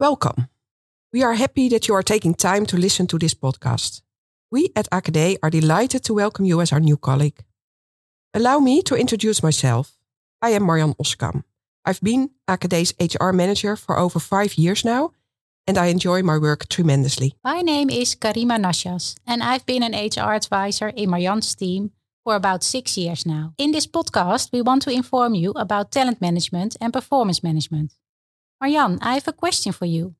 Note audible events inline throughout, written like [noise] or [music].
Welcome. We are happy that you are taking time to listen to this podcast. We at AKD are delighted to welcome you as our new colleague. Allow me to introduce myself. I am Marjan Oskam. I've been AKD's HR manager for over five years now, and I enjoy my work tremendously. My name is Karima Najjaj, and I've been an HR advisor in Marjan's team for about six years now. In this podcast, we want to inform you about talent management and performance management. Marjan, I have a question for you.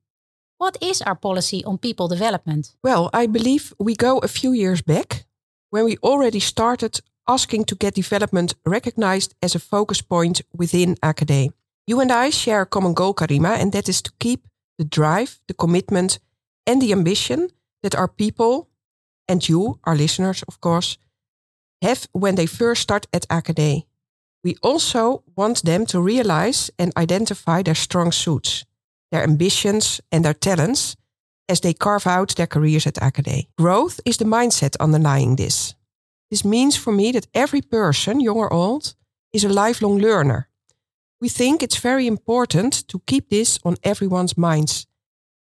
What is our policy on people development? Well, I believe we go a few years back when we already started asking to get development recognized as a focus point within AKD. You and I share a common goal, Karima, and that is to keep the drive, the commitment, and the ambition that our people and you, our listeners, of course, have when they first start at AKD. We also want them to realize and identify their strong suits, their ambitions, and their talents as they carve out their careers at AKD. Growth is the mindset underlying this. This means for me that every person, young or old, is a lifelong learner. We think it's very important to keep this on everyone's minds.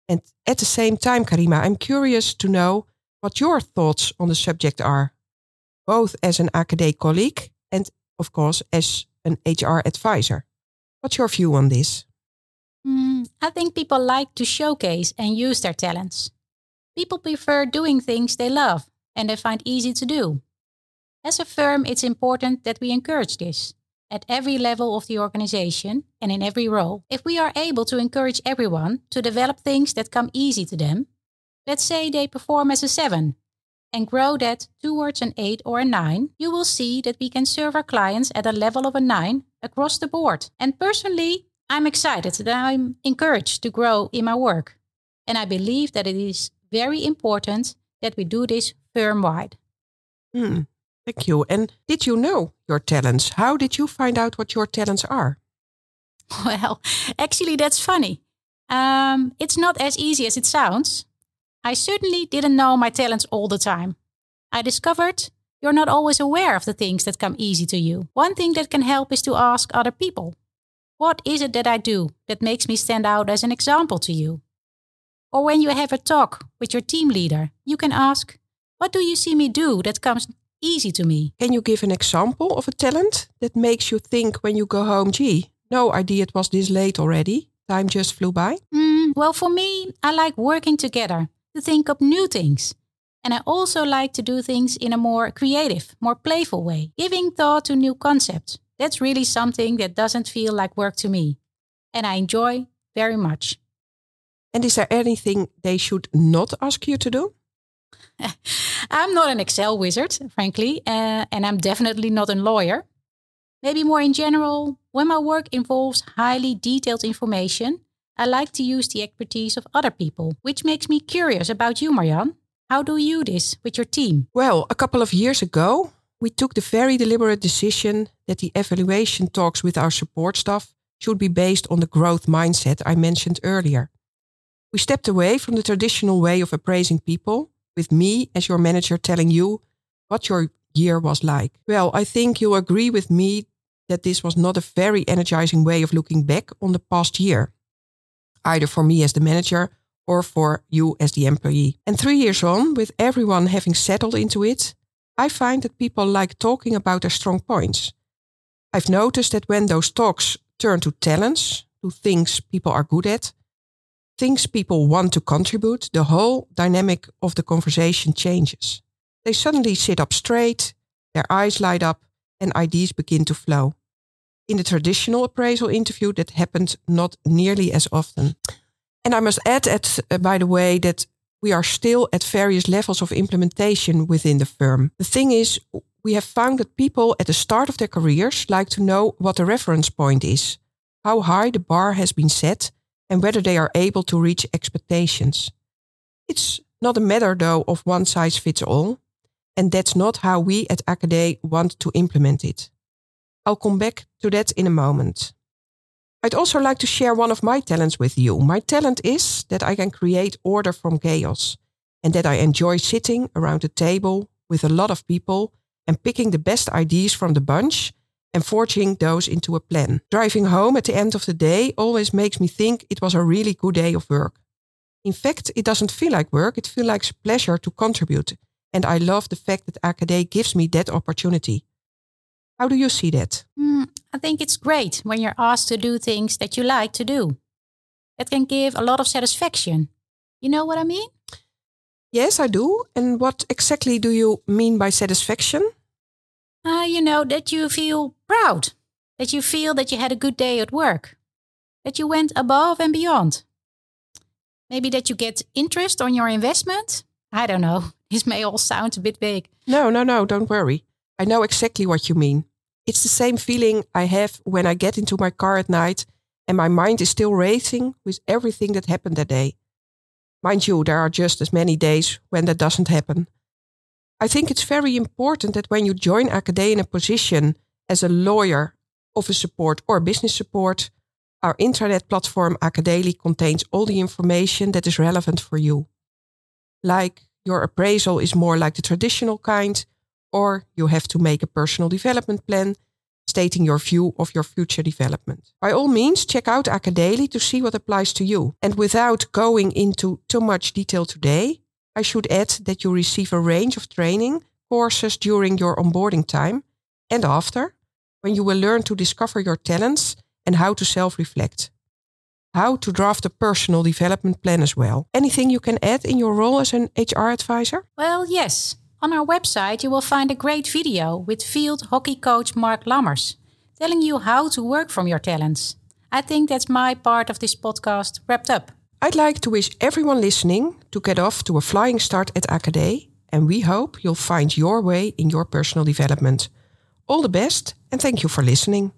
And at the same time, Karima, I'm curious to know what your thoughts on the subject are, both as an AKD colleague and, of course, as an HR advisor. What's your view on this? Mm, I think people like to showcase and use their talents. People prefer doing things they love and they find easy to do. As a firm, it's important that we encourage this at every level of the organization and in every role. If we are able to encourage everyone to develop things that come easy to them, let's say they perform as a 7 and grow that towards an 8 or a 9, you will see that we can serve our clients at a level of a 9 across the board. And personally, I'm excited that I'm encouraged to grow in my work. And I believe that it is very important that we do this firm wide. Hmm. Thank you. And did you know your talents? How did you find out what your talents are? [laughs] Well, actually, that's funny. Um, it's not as easy as it sounds. I certainly didn't know my talents all the time. I discovered you're not always aware of the things that come easy to you. One thing that can help is to ask other people What is it that I do that makes me stand out as an example to you? Or when you have a talk with your team leader, you can ask, What do you see me do that comes easy to me. Can you give an example of a talent that makes you think when you go home, gee, no idea it was this late already? Time just flew by? Mm, well, for me, I like working together to think up new things. And I also like to do things in a more creative, more playful way, giving thought to new concepts. That's really something that doesn't feel like work to me. And I enjoy very much. And is there anything they should not ask you to do? [laughs] I'm not an Excel wizard, frankly, uh, and I'm definitely not a lawyer. Maybe more in general, when my work involves highly detailed information, I like to use the expertise of other people, which makes me curious about you, Marjan. How do you do this with your team? Well, a couple of years ago, we took the very deliberate decision that the evaluation talks with our support staff should be based on the growth mindset I mentioned earlier. We stepped away from the traditional way of appraising people with me as your manager telling you what your year was like. Well, I think you'll agree with me that this was not a very energizing way of looking back on the past year, either for me as the manager or for you as the employee. And three years on, with everyone having settled into it, I find that people like talking about their strong points. I've noticed that when those talks turn to talents, to things people are good at, things people want to contribute, the whole dynamic of the conversation changes. They suddenly sit up straight, their eyes light up, and ideas begin to flow. In the traditional appraisal interview, that happened not nearly as often. And I must add, at, uh, by the way, that we are still at various levels of implementation within the firm. The thing is, we have found that people at the start of their careers like to know what the reference point is, how high the bar has been set, and whether they are able to reach expectations. It's not a matter, though, of one size fits all, and that's not how we at AKD want to implement it. I'll come back to that in a moment. I'd also like to share one of my talents with you. My talent is that I can create order from chaos, and that I enjoy sitting around a table with a lot of people and picking the best ideas from the bunch and forging those into a plan. Driving home at the end of the day always makes me think it was a really good day of work. In fact, it doesn't feel like work, it feels like pleasure to contribute. And I love the fact that AKD gives me that opportunity. How do you see that? Mm, I think it's great when you're asked to do things that you like to do. It can give a lot of satisfaction. You know what I mean? Yes, I do. And what exactly do you mean by satisfaction? Uh, you know, that you feel proud, that you feel that you had a good day at work, that you went above and beyond. Maybe that you get interest on your investment. I don't know. [laughs] This may all sound a bit vague. No, no, no, don't worry. I know exactly what you mean. It's the same feeling I have when I get into my car at night and my mind is still racing with everything that happened that day. Mind you, there are just as many days when that doesn't happen. I think it's very important that when you join AKD in a position as a lawyer, office support, or business support, our intranet platform Akadeli contains all the information that is relevant for you. Like your appraisal is more like the traditional kind, or you have to make a personal development plan stating your view of your future development. By all means, check out Akadeli to see what applies to you. And without going into too much detail today, I should add that you receive a range of training courses during your onboarding time and after, when you will learn to discover your talents and how to self reflect. How to draft a personal development plan as well. Anything you can add in your role as an HR advisor? Well, yes. On our website, you will find a great video with field hockey coach Marc Lammers telling you how to work from your talents. I think that's my part of this podcast wrapped up. I'd like to wish everyone listening to get off to a flying start at AKD, and we hope you'll find your way in your personal development. All the best, and thank you for listening.